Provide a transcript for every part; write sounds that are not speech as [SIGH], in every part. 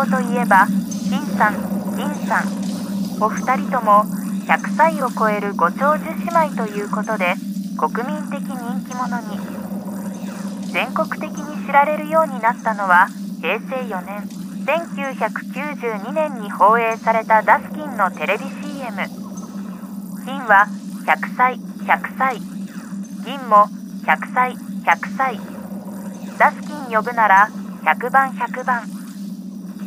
子といえば金さん銀さんお二人とも100歳を超えるご長寿姉妹ということで国民的人気者に全国的に知られるようになったのは平成4年1992年に放映されたダスキンのテレビ CM 金は100歳100歳。銀も100歳100歳。ダスキン呼ぶなら100番100番。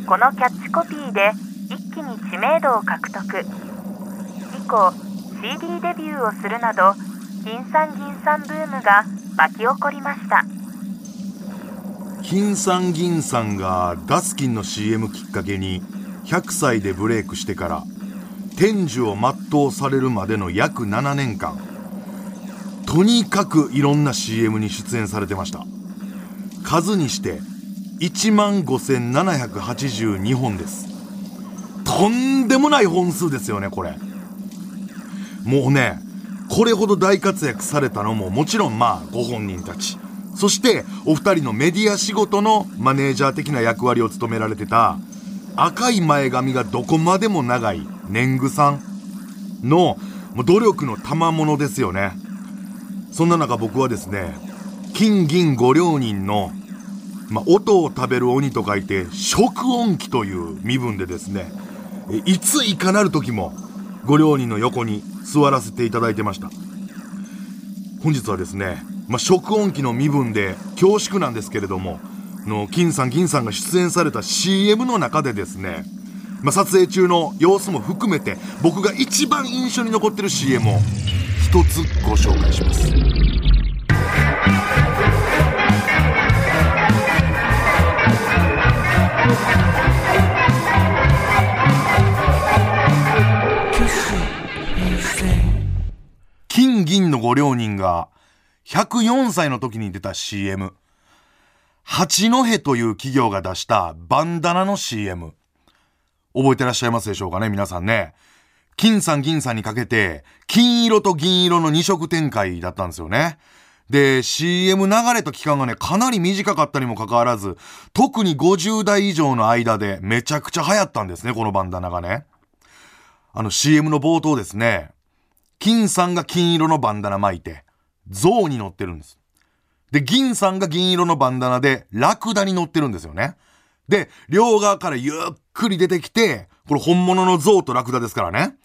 このキャッチコピーで一気に知名度を獲得。以降 CD デビューをするなど金さん銀さんブームが巻き起こりました。金さん銀さんがダスキンの CM きっかけに100歳でブレイクしてから天寿を全うされるまでの約7年間とにかくいろんな CM に出演されてました。数にして1万5782本です。とんでもない本数ですよねこれ。もうねこれほど大活躍されたのももちろんまあご本人たち。そしてお二人のメディア仕事のマネージャー的な役割を務められてた赤い前髪がどこまでも長い年貢さんの努力の賜物ですよね。そんな中僕はですね金銀五両人の、まあ、音を食べる鬼と書いて食音機という身分でですねいついかなる時もご両人の横に座らせていただいてました。本日はですね、まあ、食音機の身分で恐縮なんですけれどもの金さん銀さんが出演された CM の中でですね、まあ、撮影中の様子も含めて僕が一番印象に残ってる CM を一つご紹介します。銀のご両人が104歳の時に出た CM 八戸という企業が出したバンダナの CM 覚えてらっしゃいますでしょうかね皆さんね。金さん銀さんにかけて金色と銀色の2色展開だったんですよね。で、CM 流れた期間がね、かなり短かったにもかかわらず、特に50代以上の間でめちゃくちゃ流行ったんですね、このバンダナがね。あの CM の冒頭ですね、金さんが金色のバンダナ巻いて、象に乗ってるんです。で、銀さんが銀色のバンダナで、ラクダに乗ってるんですよね。で、両側からゆっくり出てきて、これ本物の象とラクダですからね。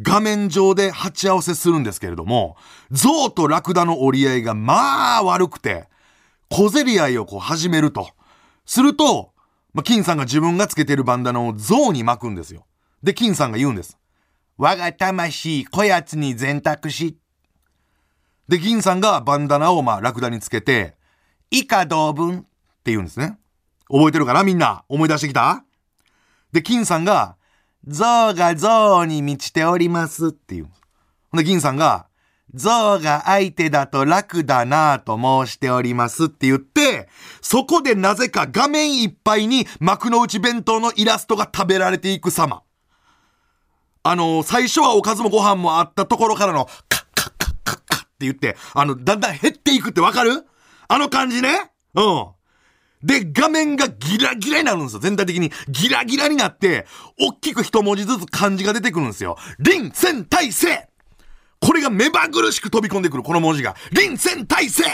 画面上で鉢合わせするんですけれども、象とラクダの折り合いがまあ悪くて、小競り合いをこう始めると。すると、まあ、金さんが自分がつけてるバンダナを象に巻くんですよ。で、金さんが言うんです。我が魂、こやつに全託し。で、銀さんがバンダナをまあラクダにつけて、以下同文って言うんですね。覚えてるかなみんな？思い出してきた？で、金さんが、象が象に満ちておりますっていう。ほんで、銀さんが、象が相手だと楽だなぁと申しておりますって言って、そこでなぜか画面いっぱいに幕の内弁当のイラストが食べられていく様。あの、最初はおかずもご飯もあったところからのカッカッカッカッカッって言って、あの、だんだん減っていくってわかる？あの感じね？うん。で、画面がギラギラになるんですよ。全体的に。ギラギラになって、大きく一文字ずつ漢字が出てくるんですよ。臨戦態勢これが目まぐるしく飛び込んでくる、この文字が。臨戦態勢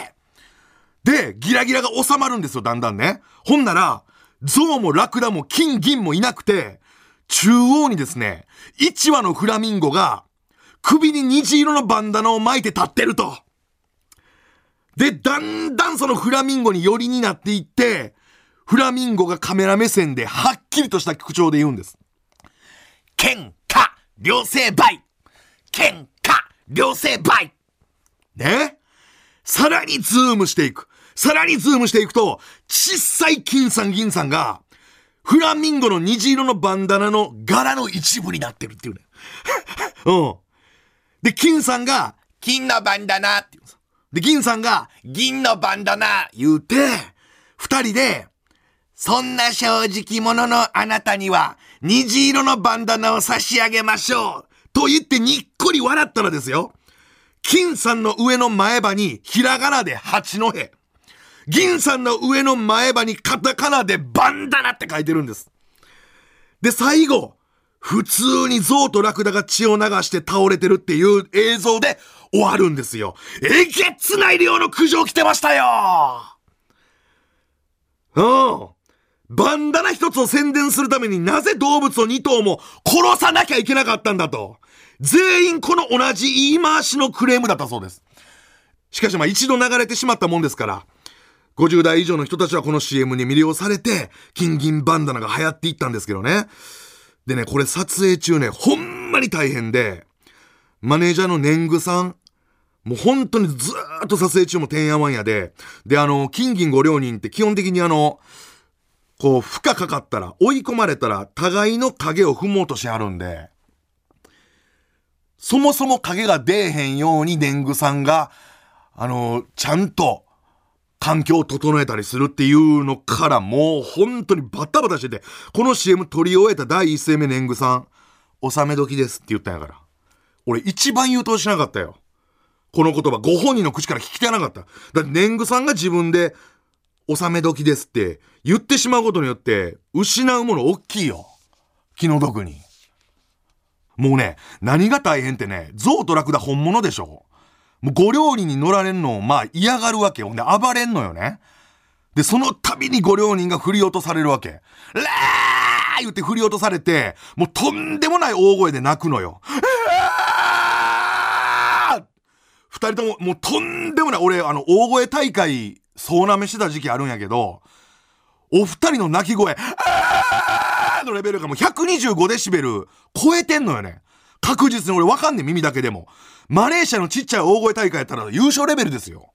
で、ギラギラが収まるんですよ、だんだんね。ほんなら、象もラクダも金銀もいなくて、中央にですね、1羽のフラミンゴが、首に虹色のバンダナを巻いて立ってると。で、だんだんそのフラミンゴに寄りになっていって、フラミンゴがカメラ目線ではっきりとした口調で言うんです。喧嘩両成敗喧嘩両成敗ね？さらにズームしていく。さらにズームしていくと、小さい金さん銀さんが、フラミンゴの虹色のバンダナの柄の一部になってるっていうね。[LAUGHS] うん。で、金さんが、金のバンダナって言うんです。で、銀さんが、銀のバンダナ言うて、二人で、そんな正直者のあなたには、虹色のバンダナを差し上げましょう。と言ってにっこり笑ったらですよ。金さんの上の前歯に、ひらがなで八戸。銀さんの上の前歯にカタカナでバンダナって書いてるんです。で、最後、普通に象とラクダが血を流して倒れてるっていう映像で終わるんですよ。えげつない量の苦情来てましたようん。バンダナ一つを宣伝するためになぜ動物を2頭も殺さなきゃいけなかったんだと。全員この同じ言い回しのクレームだったそうです。しかしまあ一度流れてしまったもんですから、50代以上の人たちはこの CM に魅了されて、金銀バンダナが流行っていったんですけどね。でね、これ撮影中ね、ほんまに大変で、マネージャーの年貢さん、もう本当にずーっと撮影中もてんやわんやで、で、あの、金銀ご両人って基本的にあの、こう、負荷かかったら、追い込まれたら、互いの影を踏もうとしはるんで、そもそも影が出えへんように年貢さんが、あの、ちゃんと、環境を整えたりするっていうのからもう本当にバタバタしてて、この CM 撮り終えた第一声目年貢さん、納め時ですって言ったんやから。俺一番言うとしなかったよ。この言葉、ご本人の口から聞きてなかった。だって年貢さんが自分で、納め時ですって言ってしまうことによって、失うもの大きいよ。気の毒に。もうね、何が大変ってね、象とラクダ本物でしょもうご料理に乗られんのをまあ嫌がるわけよ。で、暴れんのよね。で、その度にご両人が振り落とされるわけ。ラー言って振り落とされて、もうとんでもない大声で泣くのよ。二人とも、もうとんでもない、俺、あの、大声大会、総なめしてた時期あるんやけど、お二人の泣き声、あーのレベルがもう125デシベル超えてんのよね。確実に俺わかんねん、耳だけでも。マレーシアのちっちゃい大声大会やったら優勝レベルですよ。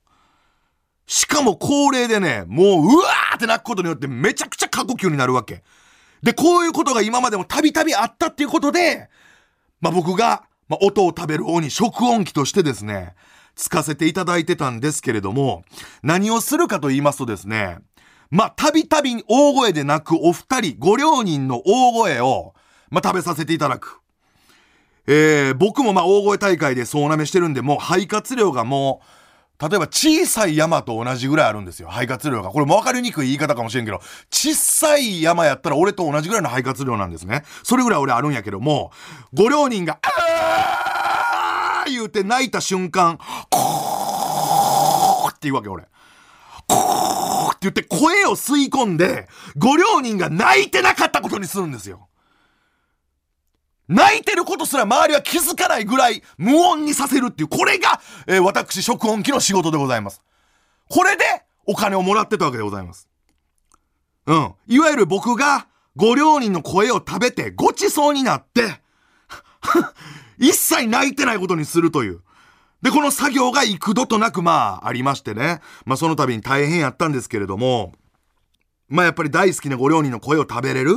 しかも高齢でね、もううわーって泣くことによってめちゃくちゃ過呼吸になるわけ。で、こういうことが今までもたびたびあったっていうことで、まあ、僕が、まあ、音を食べる王に食音機としてですね、つかせていただいてたんですけれども、何をするかと言いますとですね、まあ、たびたび大声で泣くお二人、ご両人の大声を、まあ、食べさせていただく。えー、僕もまあ大声大会で総なめしてるんで、もう肺活量がもう、例えば小さい山と同じぐらいあるんですよ。肺活量が。これも分かりにくい言い方かもしれんけど、小さい山やったら俺と同じぐらいの肺活量なんですね。それぐらい俺あるんやけども、ご両人が、あー言うて泣いた瞬間、こーって言うわけ俺。こーって言って声を吸い込んで、ご両人が泣いてなかったことにするんですよ。泣いてることすら周りは気づかないぐらい無音にさせるっていう、これが、えー、私、食音機の仕事でございます。これでお金をもらってたわけでございます。うん。いわゆる僕がご両人の声を食べてごちそうになって [LAUGHS] 一切泣いてないことにするという。で、この作業が幾度となくまあありましてね。まあその度に大変やったんですけれども、まあやっぱり大好きなご両人の声を食べれる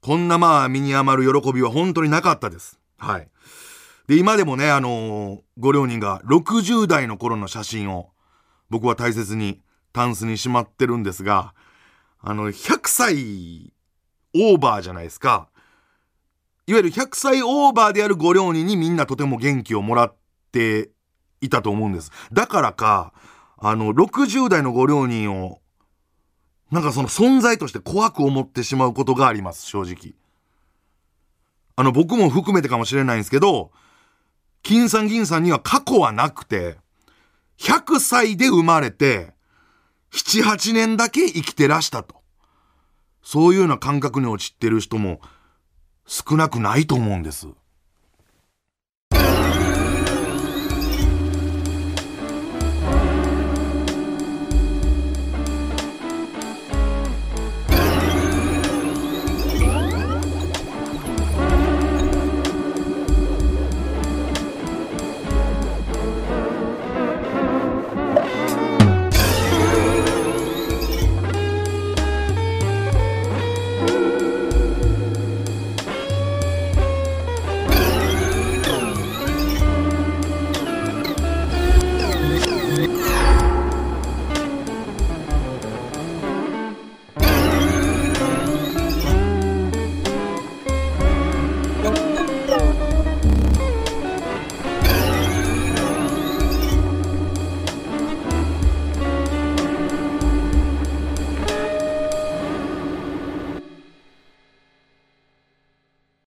こんなまあ身に余る喜びは本当になかったです。はい。で、今でもね、あのー、ご両人が60代の頃の写真を僕は大切にタンスにしまってるんですが、あの、100歳オーバーじゃないですか。いわゆる100歳オーバーであるご両人にみんなとても元気をもらっていたと思うんです。だからか、あの、60代のご両人をなんかその存在として怖く思ってしまうことがあります、正直。あの、僕も含めてかもしれないんですけど、金さん銀さんには過去はなくて、100歳で生まれて、7、8年だけ生きてらしたと。そういうような感覚に陥ってる人も少なくないと思うんです。